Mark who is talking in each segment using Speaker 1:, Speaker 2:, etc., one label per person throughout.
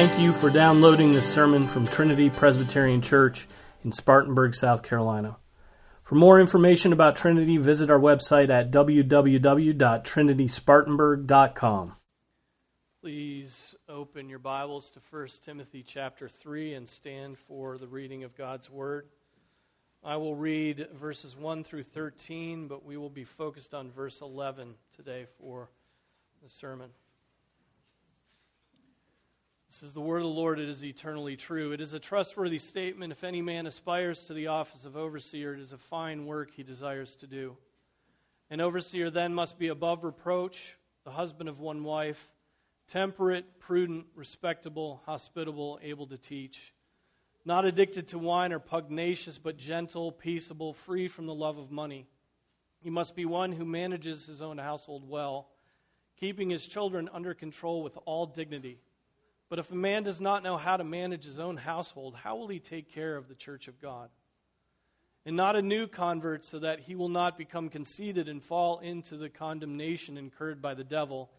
Speaker 1: Thank you for downloading this sermon from Trinity Presbyterian Church in Spartanburg, South Carolina. For more information about Trinity, visit our website at www.trinityspartanburg.com. Please open your Bibles to 1 Timothy chapter 3 and stand for the reading of God's Word. I will read verses 1 through 13, but we will be focused on verse 11 today for the sermon. This is the word of the Lord. It is eternally true. It is a trustworthy statement. If any man aspires to the office of overseer, it is a fine work he desires to do. An overseer then must be above reproach, the husband of one wife, temperate, prudent, respectable, hospitable, able to teach, not addicted to wine or pugnacious, but gentle, peaceable, free from the love of money. He must be one who manages his own household well, keeping his children under control with all dignity. But if a man does not know how to manage his own household, how will he take care of the church of God? And not a new convert, so that he will not become conceited and fall into the condemnation incurred by the devil.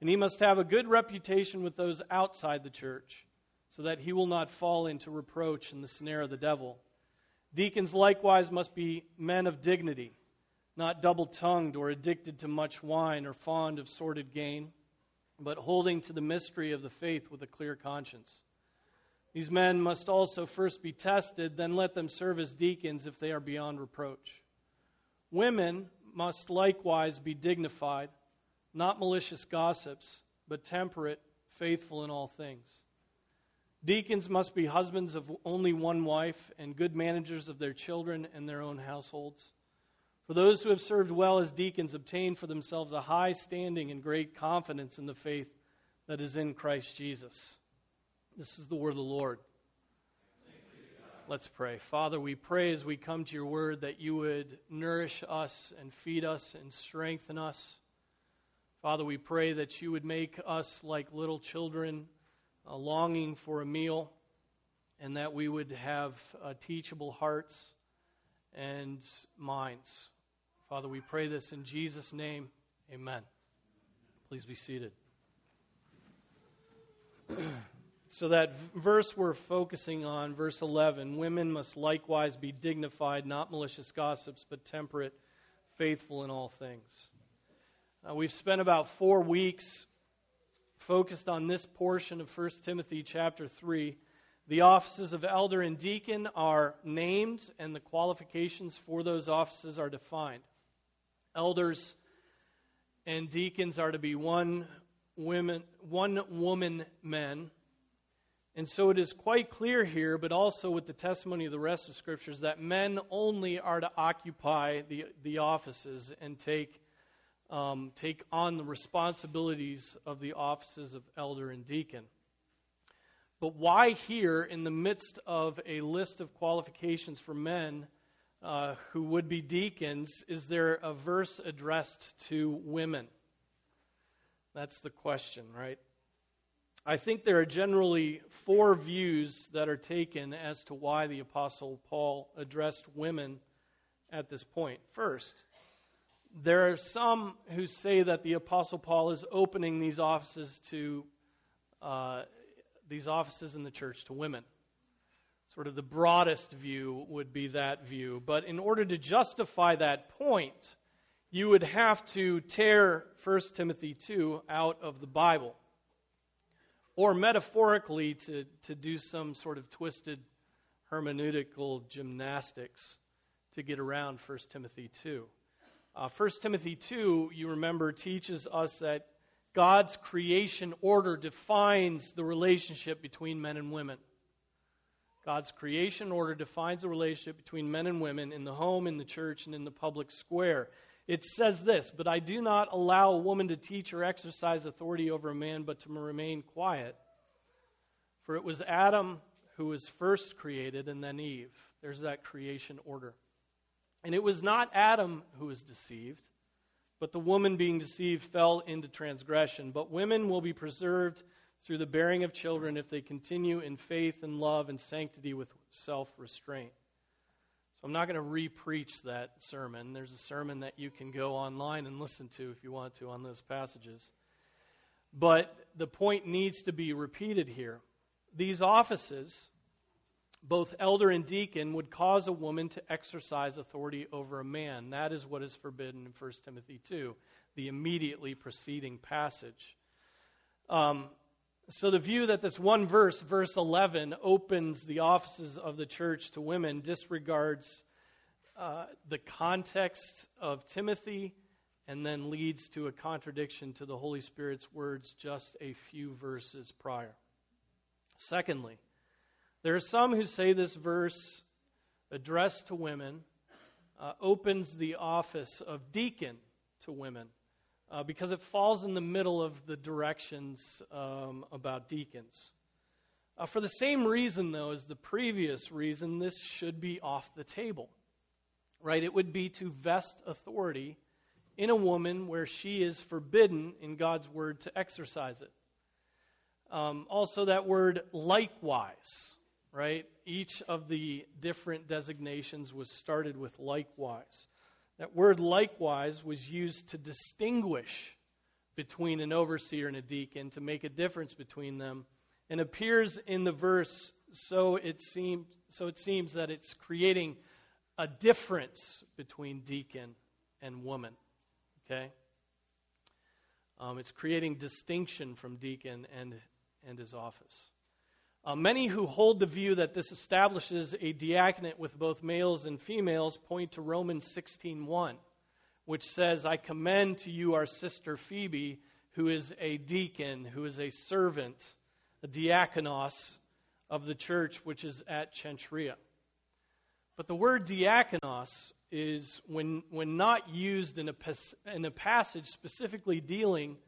Speaker 1: And he must have a good reputation with those outside the church, so that he will not fall into reproach and the snare of the devil. Deacons likewise must be men of dignity, not double tongued or addicted to much wine or fond of sordid gain but holding to the mystery of the faith with a clear conscience. These men must also first be tested, then let them serve as deacons if they are beyond reproach. Women must likewise be dignified, not malicious gossips, but temperate, faithful in all things. Deacons must be husbands of only one wife and good managers of their children and their own households. For those who have served well as deacons obtain for themselves a high standing and great confidence in the faith that is in Christ Jesus. This is the word of the Lord. Let's pray. Father, we pray as we come to your word that you would nourish us and feed us and strengthen us. Father, we pray that you would make us like little children, uh, longing for a meal, and that we would have uh, teachable hearts and minds. Father, we pray this in Jesus' name. Amen. Please be seated. so, that verse we're focusing on, verse 11 women must likewise be dignified, not malicious gossips, but temperate, faithful in all things. Uh, we've spent about four weeks focused on this portion of 1 Timothy chapter 3. The offices of elder and deacon are named, and the qualifications for those offices are defined. Elders and deacons are to be one women, one woman men. And so it is quite clear here, but also with the testimony of the rest of scriptures, that men only are to occupy the, the offices and take, um, take on the responsibilities of the offices of elder and deacon. But why here, in the midst of a list of qualifications for men, uh, who would be deacons, is there a verse addressed to women? That's the question, right? I think there are generally four views that are taken as to why the Apostle Paul addressed women at this point. First, there are some who say that the Apostle Paul is opening these offices to uh, these offices in the church to women. Sort of the broadest view would be that view. But in order to justify that point, you would have to tear 1 Timothy 2 out of the Bible. Or metaphorically, to, to do some sort of twisted hermeneutical gymnastics to get around 1 Timothy 2. Uh, 1 Timothy 2, you remember, teaches us that God's creation order defines the relationship between men and women. God's creation order defines the relationship between men and women in the home, in the church, and in the public square. It says this But I do not allow a woman to teach or exercise authority over a man, but to remain quiet. For it was Adam who was first created, and then Eve. There's that creation order. And it was not Adam who was deceived, but the woman being deceived fell into transgression. But women will be preserved through the bearing of children if they continue in faith and love and sanctity with self restraint. So I'm not going to re preach that sermon. There's a sermon that you can go online and listen to if you want to on those passages. But the point needs to be repeated here. these offices, both elder and deacon, would cause a woman to exercise authority over a man. That is what is forbidden in 1 Timothy 2, the immediately preceding passage. Um, so the view that this one verse, verse 11, opens the offices of the church to women disregards uh, the context of Timothy and then leads to a contradiction to the Holy Spirit's words just a few verses prior. Secondly, there are some who say this verse addressed to women uh, opens the office of deacon to women uh, because it falls in the middle of the directions um, about deacons. Uh, for the same reason, though, as the previous reason, this should be off the table. Right? It would be to vest authority in a woman where she is forbidden in God's word to exercise it. Um, also, that word likewise, right? Each of the different designations was started with likewise. That word likewise was used to distinguish between an overseer and a deacon, to make a difference between them, and appears in the verse so it seems, so it seems that it's creating a difference between deacon and woman. Okay? Um, it's creating distinction from deacon and, and his office. Uh, many who hold the view that this establishes a diaconate with both males and females point to Romans 16:1, which says, "I commend to you our sister Phoebe, who is a deacon, who is a servant, a diaconos of the church which is at Cenchrea." But the word diaconos is when, when not used in a, in a passage specifically dealing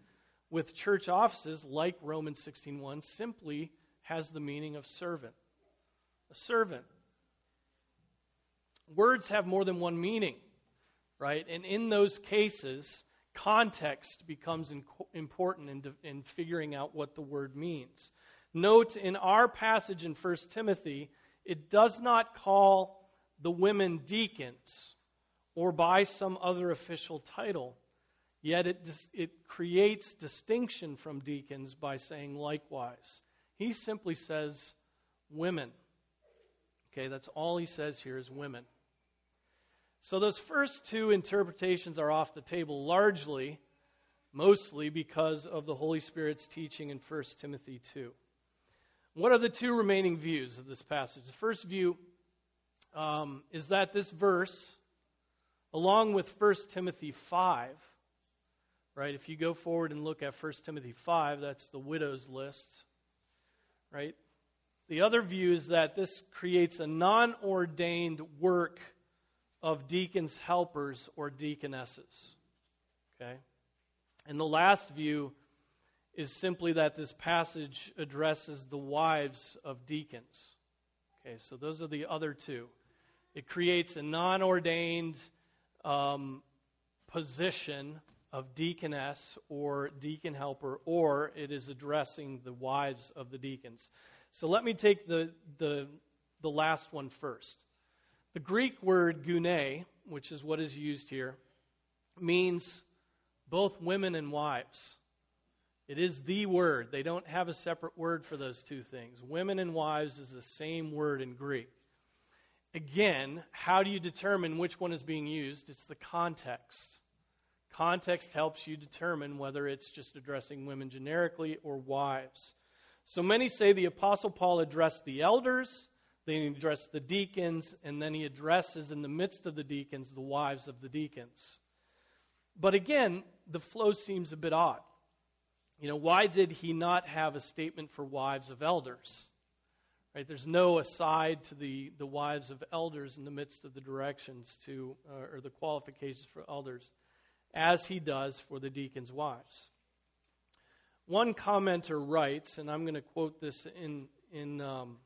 Speaker 1: with church offices like Romans 16:1 simply has the meaning of servant. A servant. Words have more than one meaning, right? And in those cases, context becomes important in, in figuring out what the word means. Note in our passage in 1 Timothy, it does not call the women deacons or by some other official title. Yet it, it creates distinction from deacons by saying likewise. He simply says women. Okay, that's all he says here is women. So those first two interpretations are off the table largely, mostly because of the Holy Spirit's teaching in 1 Timothy 2. What are the two remaining views of this passage? The first view um, is that this verse along with 1 Timothy 5, right? If you go forward and look at 1 Timothy 5, that's the widow's list, right? The other view is that this creates a non ordained work of deacons' helpers or deaconesses. Okay? And the last view is simply that this passage addresses the wives of deacons. Okay, so those are the other two. It creates a non ordained um, position of deaconess or deacon helper, or it is addressing the wives of the deacons. So let me take the, the, the last one first. The Greek word gune, which is what is used here, means both women and wives. It is the word. They don't have a separate word for those two things. Women and wives is the same word in Greek. Again, how do you determine which one is being used? It's the context. Context helps you determine whether it's just addressing women generically or wives. So many say the Apostle Paul addressed the elders, then he addressed the deacons, and then he addresses in the midst of the deacons the wives of the deacons. But again, the flow seems a bit odd. You know, why did he not have a statement for wives of elders? Right? There's no aside to the, the wives of elders in the midst of the directions to, uh, or the qualifications for elders, as he does for the deacons' wives. One commenter writes, and I'm going to quote this in, in um,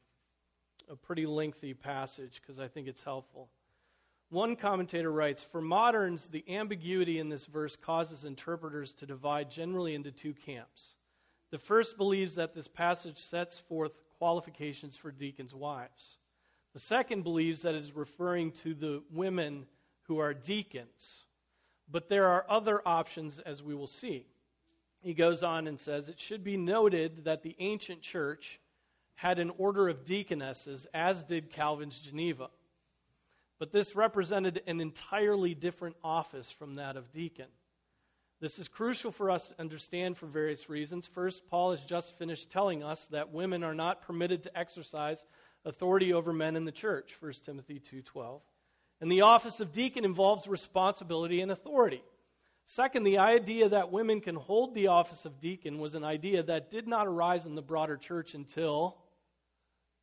Speaker 1: a pretty lengthy passage because I think it's helpful. One commentator writes For moderns, the ambiguity in this verse causes interpreters to divide generally into two camps. The first believes that this passage sets forth qualifications for deacons' wives. The second believes that it is referring to the women who are deacons. But there are other options, as we will see. He goes on and says, It should be noted that the ancient church had an order of deaconesses, as did Calvin's Geneva. But this represented an entirely different office from that of deacon. This is crucial for us to understand for various reasons. First, Paul has just finished telling us that women are not permitted to exercise authority over men in the church, 1 Timothy 2:12. And the office of deacon involves responsibility and authority. Second, the idea that women can hold the office of deacon was an idea that did not arise in the broader church until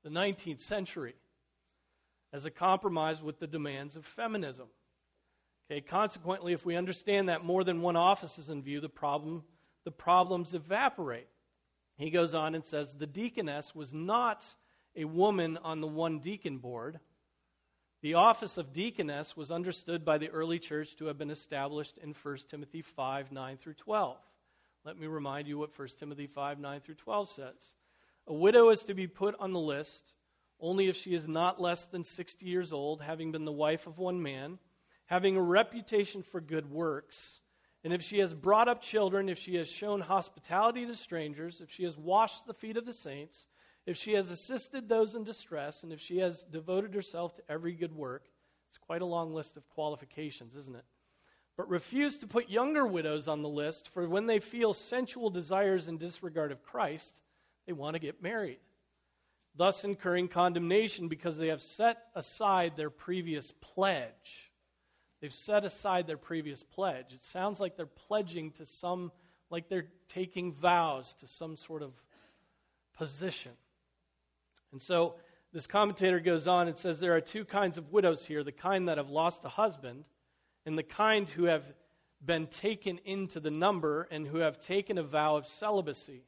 Speaker 1: the 19th century as a compromise with the demands of feminism. Okay, consequently, if we understand that more than one office is in view, the problem the problems evaporate. He goes on and says the deaconess was not a woman on the one deacon board. The office of deaconess was understood by the early church to have been established in 1 Timothy 5 9 through 12. Let me remind you what 1 Timothy 5 9 through 12 says. A widow is to be put on the list only if she is not less than 60 years old, having been the wife of one man, having a reputation for good works, and if she has brought up children, if she has shown hospitality to strangers, if she has washed the feet of the saints, if she has assisted those in distress, and if she has devoted herself to every good work, it's quite a long list of qualifications, isn't it? But refuse to put younger widows on the list, for when they feel sensual desires in disregard of Christ, they want to get married, thus incurring condemnation because they have set aside their previous pledge. They've set aside their previous pledge. It sounds like they're pledging to some, like they're taking vows to some sort of position. And so this commentator goes on and says there are two kinds of widows here the kind that have lost a husband, and the kind who have been taken into the number and who have taken a vow of celibacy.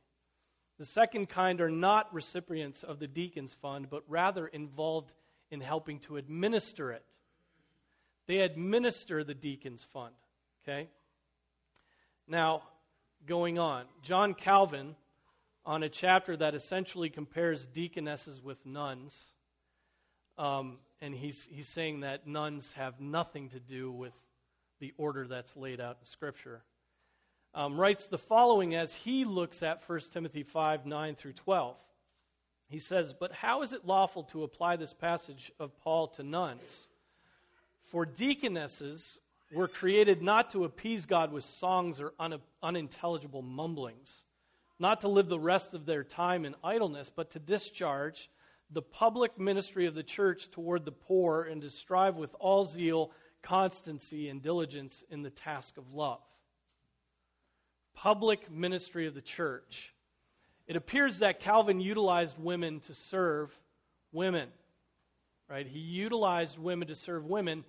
Speaker 1: The second kind are not recipients of the deacon's fund, but rather involved in helping to administer it. They administer the deacon's fund. Okay? Now, going on, John Calvin on a chapter that essentially compares deaconesses with nuns. Um, and he's, he's saying that nuns have nothing to do with the order that's laid out in Scripture. Um, writes the following as he looks at 1 Timothy 5 9 through 12. He says, But how is it lawful to apply this passage of Paul to nuns? For deaconesses were created not to appease God with songs or un- unintelligible mumblings not to live the rest of their time in idleness, but to discharge the public ministry of the church toward the poor and to strive with all zeal, constancy, and diligence in the task of love. Public ministry of the church. It appears that Calvin utilized women to serve women. Right? He utilized women to serve women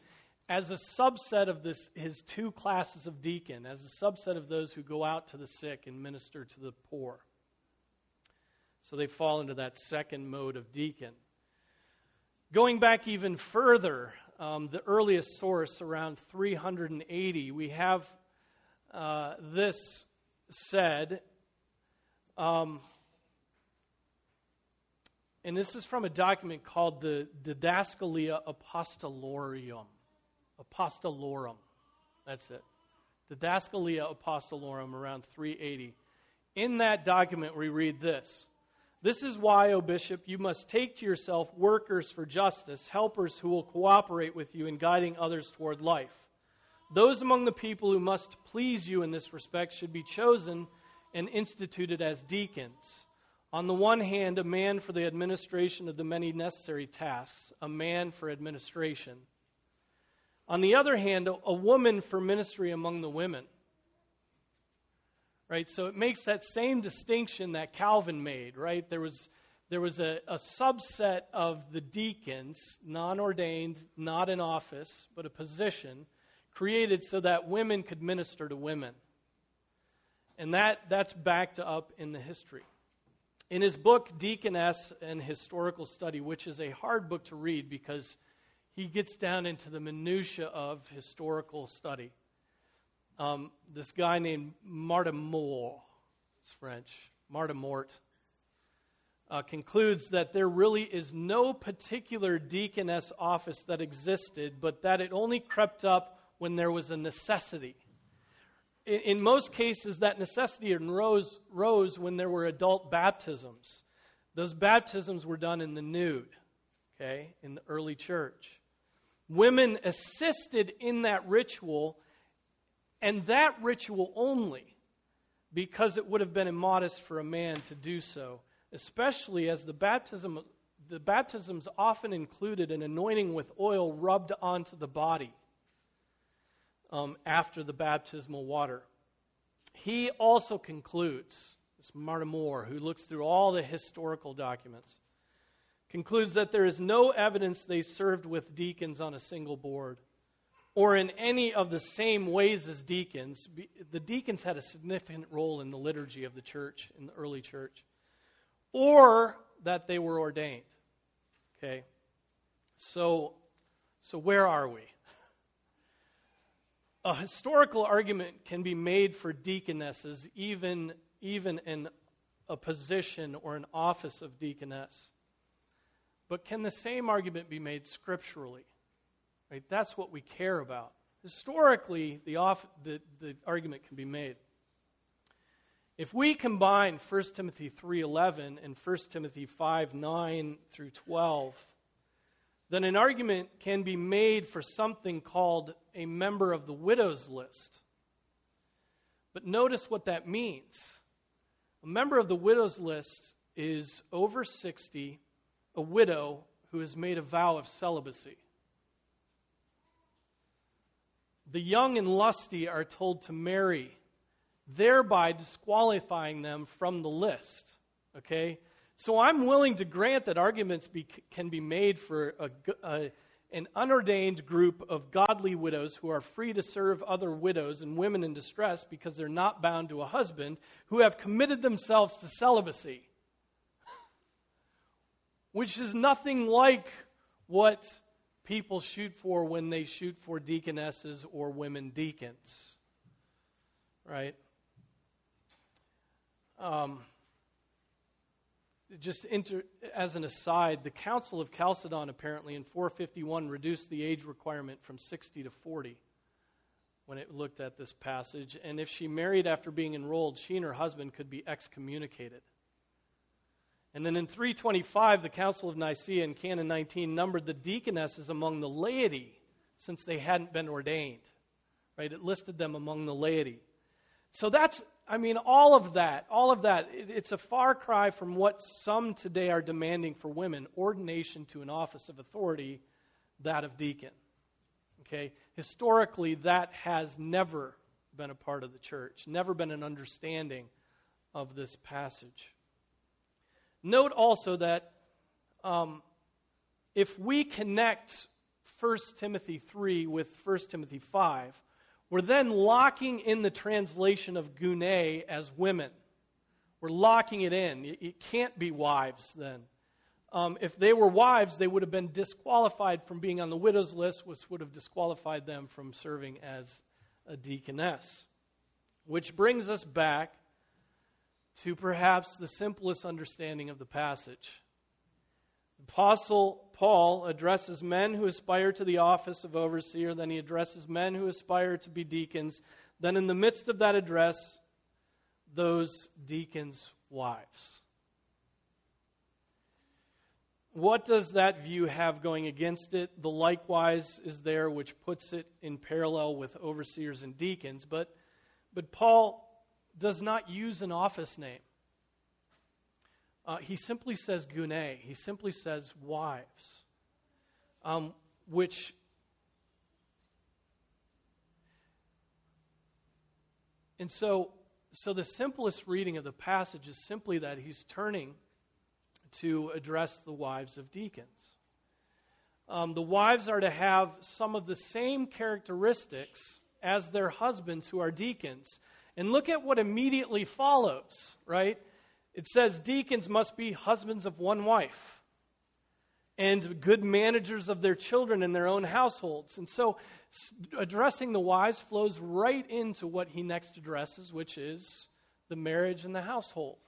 Speaker 1: as a subset of this, his two classes of deacon, as a subset of those who go out to the sick and minister to the poor. So they fall into that second mode of deacon. Going back even further, um, the earliest source, around 380, we have uh, this said. Um, and this is from a document called the Didascalia Apostolorum. Apostolorum. That's it. The Didascalia Apostolorum, around 380. In that document, we read this This is why, O bishop, you must take to yourself workers for justice, helpers who will cooperate with you in guiding others toward life. Those among the people who must please you in this respect should be chosen and instituted as deacons. On the one hand, a man for the administration of the many necessary tasks, a man for administration. On the other hand, a, woman for ministry among the women. Right? So it makes that same distinction that Calvin made, right? There was, there was a, a subset of the deacons, non ordained, not an office, but a position, created so that women could minister to women. And that, that's backed up in the history. In his book, Deaconess and Historical Study, which is a hard book to read because he gets down into the minutiae of historical study. Um, this guy named Martin Moore, it's French, Martimort, uh, concludes that there really is no particular deaconess office that existed, but that it only crept up when there was a necessity. In, in most cases, that necessity arose, rose when there were adult baptisms Those baptisms were done in the nude, okay, in the early church. Women assisted in that ritual, and that ritual only, because it would have been immodest for a man to do so, especially as the baptism the baptisms often included an anointing with oil rubbed onto the body um, after the baptismal water. He also concludes, this Martin Moore, who looks through all the historical documents, concludes that there is no evidence they served with deacons on a single board or in any of the same ways as deacons. The deacons had a significant role in the liturgy of the church, in the early church, or that they were ordained. Okay? So, so where are we? A historical argument can be made for deaconesses, even, even in a position or an office of deaconess. But can the same argument be made scripturally? Right? That's what we care about. Historically, the, off, the, the argument can be made. If we combine 1 Timothy 3:11 and 1 Timothy 5:9 through 12, then an argument can be made for something called a member of the widow's list. But notice what that means. A member of the widow's list is over 60, a widow who has made a vow of celibacy. The young and lusty are told to marry, thereby disqualifying them from the list. Okay? So I'm willing to grant that arguments be, can be made for a, a, an unordained group of godly widows who are free to serve other widows and women in distress because they're not bound to a husband who have committed themselves to celibacy, which is nothing like what people shoot for when they shoot for deaconesses or women deacons. Right? Um, just inter, as an aside, the Council of Chalcedon apparently in 451 reduced the age requirement from 60 to 40 when it looked at this passage. And if she married after being enrolled, she and her husband could be excommunicated. And then in 325, the Council of Nicaea in Canon 19 numbered the deaconesses among the laity since they hadn't been ordained. Right? It listed them among the laity. So that's I mean, all of that, all of that, it, it's a far cry from what some today are demanding for women ordination to an office of authority, that of deacon. Okay? Historically, that has never been a part of the church, never been an understanding of this passage. Note also that um, if we connect 1 Timothy 3 with 1 Timothy 5, we're then locking in the translation of gune as women. We're locking it in. It can't be wives then. Um, if they were wives, they would have been disqualified from being on the widow's list, which would have disqualified them from serving as a deaconess. Which brings us back to perhaps the simplest understanding of the passage. Apostle Paul addresses men who aspire to the office of overseer, then he addresses men who aspire to be deacons. Then, in the midst of that address, those deacons' wives. What does that view have going against it? The likewise is there, which puts it in parallel with overseers and deacons. But, but Paul does not use an office name. Uh, he simply says gune. He simply says wives, um, which and so so the simplest reading of the passage is simply that he's turning to address the wives of deacons. Um, the wives are to have some of the same characteristics as their husbands who are deacons. And look at what immediately follows, right? It says deacons must be husbands of one wife and good managers of their children in their own households. And so addressing the wives flows right into what he next addresses, which is the marriage and the household.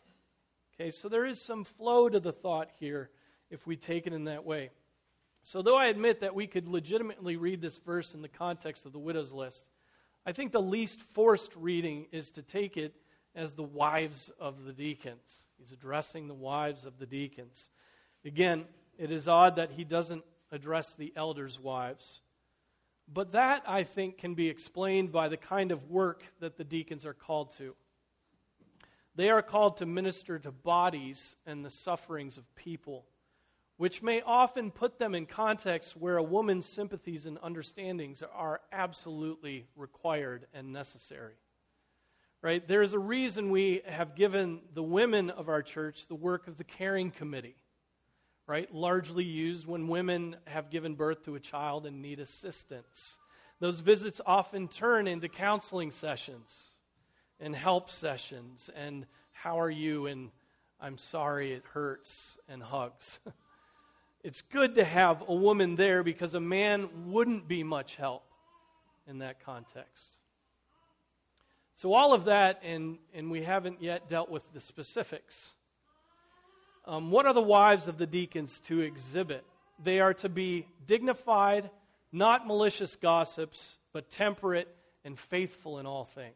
Speaker 1: Okay, so there is some flow to the thought here if we take it in that way. So, though I admit that we could legitimately read this verse in the context of the widow's list, I think the least forced reading is to take it as the wives of the deacons. He's addressing the wives of the deacons. Again, it is odd that he doesn't address the elders' wives. But that, I think, can be explained by the kind of work that the deacons are called to. They are called to minister to bodies and the sufferings of people, which may often put them in contexts where a woman's sympathies and understandings are absolutely required and necessary. Right? There's a reason we have given the women of our church the work of the caring committee right? Largely used when women have given birth to a child and need assistance. Those visits often turn into counseling sessions and help sessions and how are you and I'm sorry it hurts and hugs. it's good to have a woman there because a man wouldn't be much help in that context. So, all of that, and, and we haven't yet dealt with the specifics. Um, what are the wives of the deacons to exhibit? They are to be dignified, not malicious gossips, but temperate and faithful in all things.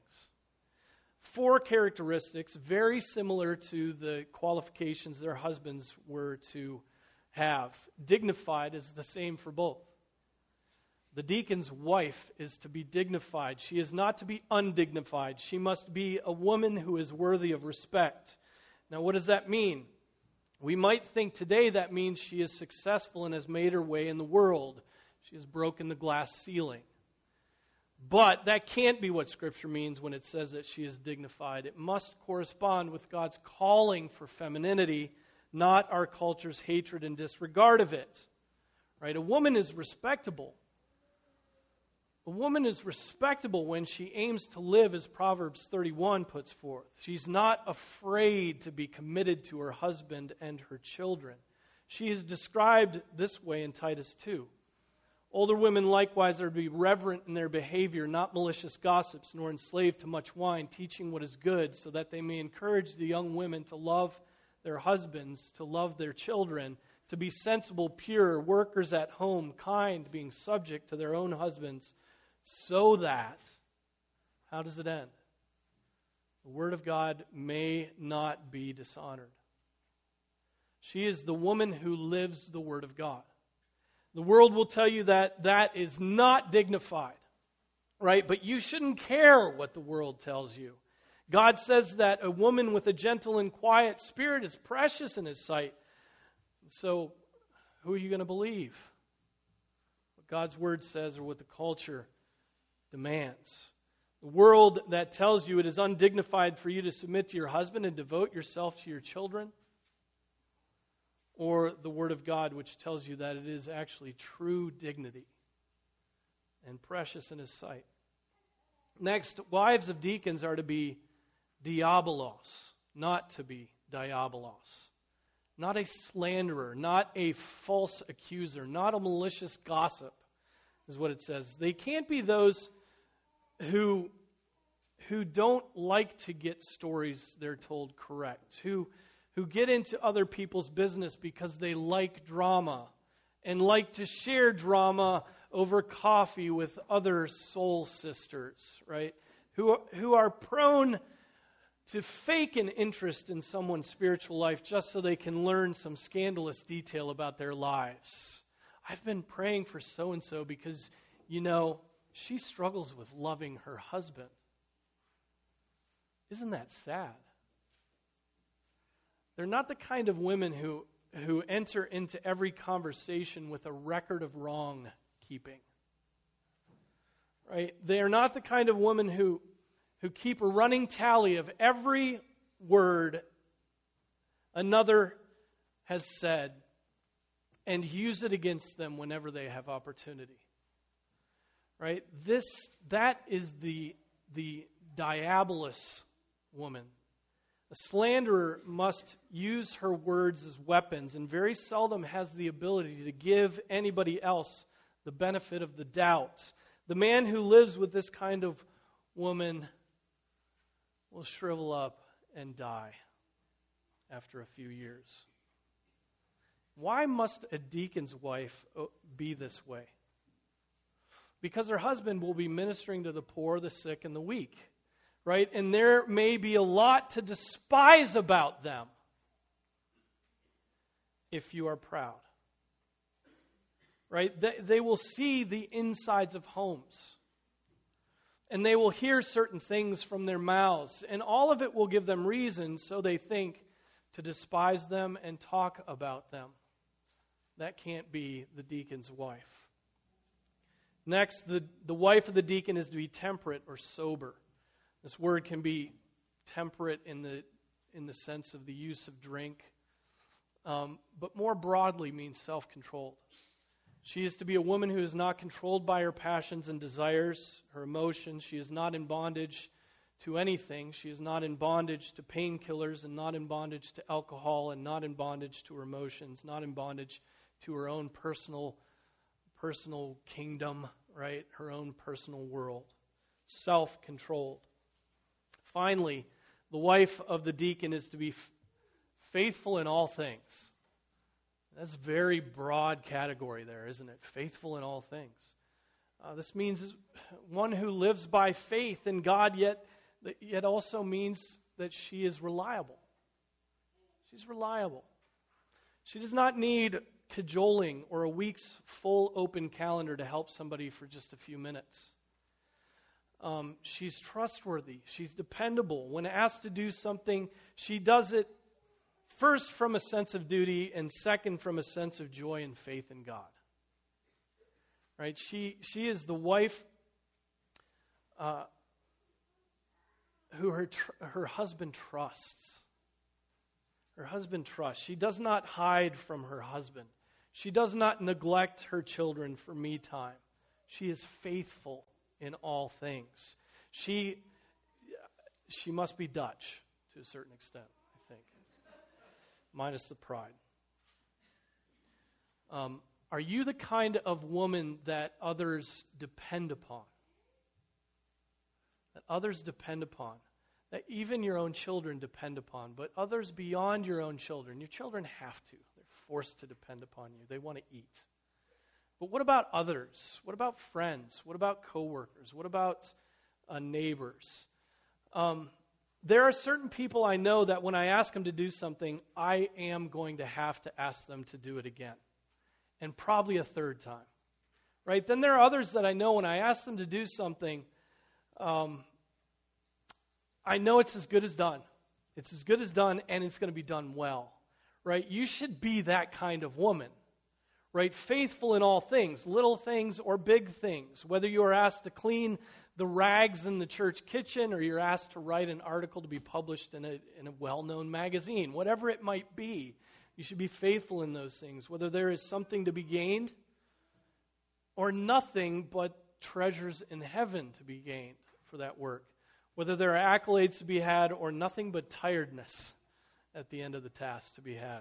Speaker 1: Four characteristics very similar to the qualifications their husbands were to have. Dignified is the same for both. The deacon's wife is to be dignified. She is not to be undignified. She must be a woman who is worthy of respect. Now, what does that mean? We might think today that means she is successful and has made her way in the world. She has broken the glass ceiling. But that can't be what Scripture means when it says that she is dignified. It must correspond with God's calling for femininity, not our culture's hatred and disregard of it. Right? A woman is respectable a woman is respectable when she aims to live as Proverbs 31 puts forth. She's not afraid to be committed to her husband and her children. She is described this way in Titus 2. Older women likewise are to be reverent in their behavior, not malicious gossips, nor enslaved to much wine, teaching what is good, so that they may encourage the young women to love their husbands, to love their children, to be sensible, pure, workers at home, kind, being subject to their own husbands so that, how does it end? The Word of God may not be dishonored. She is the woman who lives the Word of God. The world will tell you that that is not dignified, right? But you shouldn't care what the world tells you. God says that a woman with a gentle and quiet spirit is precious in His sight. So, who are you going to believe? What God's Word says or what the culture demands. The world that tells you it is undignified for you to submit to your husband and devote yourself to your children, or the Word of God, which tells you that it is actually true dignity and precious in His sight. Next, wives of deacons are to be diabolos, not to be diabolos. Not a slanderer, not a false accuser, not a malicious gossip, is what it says. They can't be those who, who don't like to get stories they're told correct, who, who get into other people's business because they like drama and like to share drama over coffee with other soul sisters, right? Who, who are prone to fake an interest in someone's spiritual life just so they can learn some scandalous detail about their lives. I've been praying for so and so because, you know, she struggles with loving her husband. Isn't that sad? They're not the kind of women who, who enter into every conversation with a record of wrong keeping. Right? They are not the kind of women who, who keep a running tally of every word another has said and use it against them whenever they have opportunity right? This, that is the, the diabolus woman. A slanderer must use her words as weapons and very seldom has the ability to give anybody else the benefit of the doubt. The man who lives with this kind of woman will shrivel up and die after a few years. Why must a deacon's wife uh, be this way? because her husband will be ministering to the poor, the sick, and the weak, right? And there may be a lot to despise about them. if you are proud. Right? They, they will see the insides of homes. And they will hear certain things from their mouths. And all of it will give them reason, so they think, to despise them and talk about them. That can't be the deacon's wife. Next, the, the wife of the deacon is to be temperate or sober. This word can be temperate in the, in the sense of the use of drink, um, but more broadly means self controlled. She is to be a woman who is not controlled by her passions and desires, her emotions. She is not in bondage to anything. She is not in bondage to painkillers and not in bondage to alcohol and not in bondage to her emotions, not in bondage to her own personal personal kingdom, right? Her own personal world. Self-controlled. Finally, the wife of the deacon is to be f- faithful in all things. That's a very broad category there, isn't it? Faithful in all things. Uh, this means one who lives by faith in God, yet, yet also means that she is reliable. She's reliable. She does not need cajoling or a week's full open calendar to help somebody for just a few minutes. Um, she's trustworthy. She's dependable. When asked to do something, she does it first from a sense of duty and second from a sense of joy and faith in God. Right? She, she is the wife uh, who her, tr- her husband trusts. Her husband trusts. She does not hide from her husband. She does not neglect her children for me time. She is faithful in all things. She, she must be Dutch to a certain extent, minus the pride. Um, are you the kind of woman that others depend upon? That others depend upon? That even your own children depend upon, but others beyond your own children? Your children have to. They're forced to depend upon you. They want to eat. But what about others? What about friends? What about coworkers? What about uh, neighbors? Um, there are certain people I know that when I ask them to do something, I am going to have to ask them to do it again, and probably a third time. Right? Then there are others that I know when I ask them to do something, um, I know it's as good as done. It's as good as done, and it's going to be done well. Right? You should be that kind of woman right? Faithful in all things, little things or big things. Whether you are asked to clean the rags in the church kitchen or you're asked to write an article to be published in a, in a well known magazine, whatever it might be, you should be faithful in those things. Whether there is something to be gained or nothing but treasures in heaven to be gained for that work. Whether there are accolades to be had or nothing but tiredness at the end of the task to be had.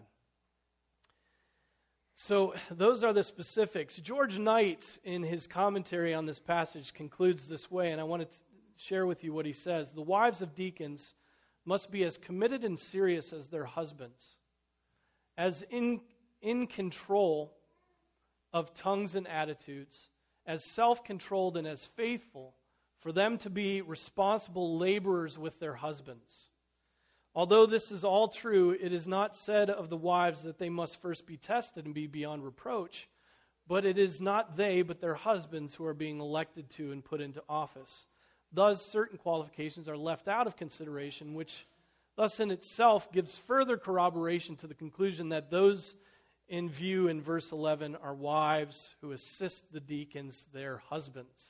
Speaker 1: So, those are the specifics. George Knight, in his commentary on this passage, concludes this way, and I want to share with you what he says. The wives of deacons must be as committed and serious as their husbands, as in, in control of tongues and attitudes, as self controlled and as faithful for them to be responsible laborers with their husbands Although this is all true, it is not said of the wives that they must first be tested and be beyond reproach, but it is not they, but their husbands who are being elected to and put into office. Thus, certain qualifications are left out of consideration, which thus in itself gives further corroboration to the conclusion that those in view in verse 11 are wives who assist the deacons, their husbands.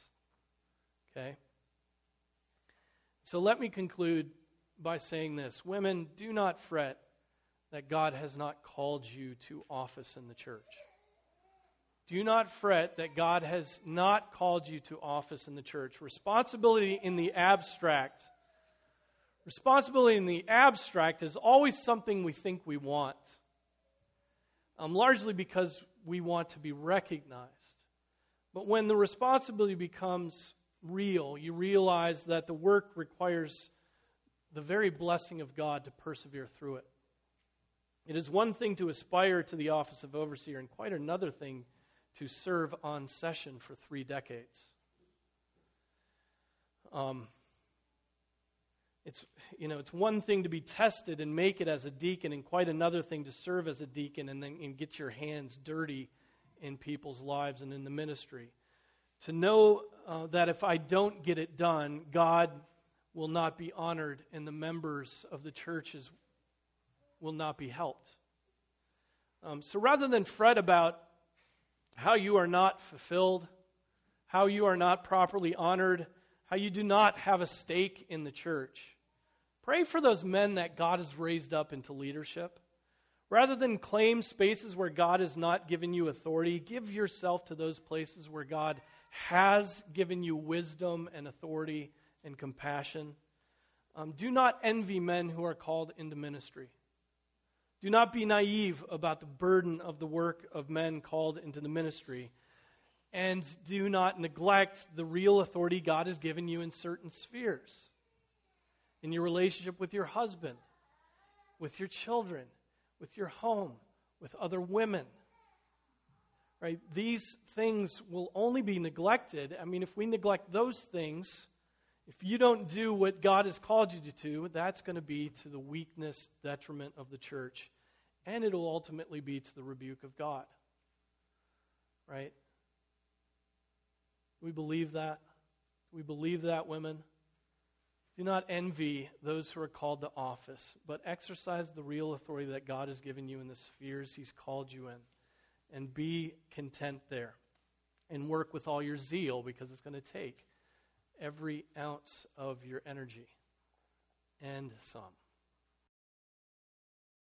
Speaker 1: Okay? So let me conclude by saying this Women, do not fret that God has not called you to office in the church. Do not fret that God has not called you to office in the church. Responsibility in the abstract, responsibility in the abstract is always something we think we want, um, largely because we want to be recognized. But when the responsibility becomes real, you realize that the work requires the very blessing of God to persevere through it. It is one thing to aspire to the office of overseer, and quite another thing to serve on session for three decades. Um, It's, you know, it's one thing to be tested and make it as a deacon, and quite another thing to serve as a deacon and then and get your hands dirty in people's lives and in the ministry. To know uh, that if I don't get it done, God will not be honored and the members of the churches will not be helped. Um, so rather than fret about how you are not fulfilled, how you are not properly honored, how you do not have a stake in the church, Pray for those men that God has raised up into leadership. Rather than claim spaces where God has not given you authority, give yourself to those places where God has given you wisdom and authority and compassion. Um, do not envy men who are called into ministry. Do not be naive about the burden of the work of men called into the ministry. And do not neglect the real authority God has given you in certain spheres in your relationship with your husband, with your children, with your home, with other women. Right? These things will only be neglected. I mean, if we neglect those things, if you don't do what God has called you to do, that's going to be to the weakness, detriment of the church. And it'll ultimately be to the rebuke of God. Right? We believe that. We believe that, women. Do not envy those who are called to office, but exercise the real authority that God has given you in the spheres He's called you in. And be content there. And work with all your zeal because it's going to take every ounce of your energy and some.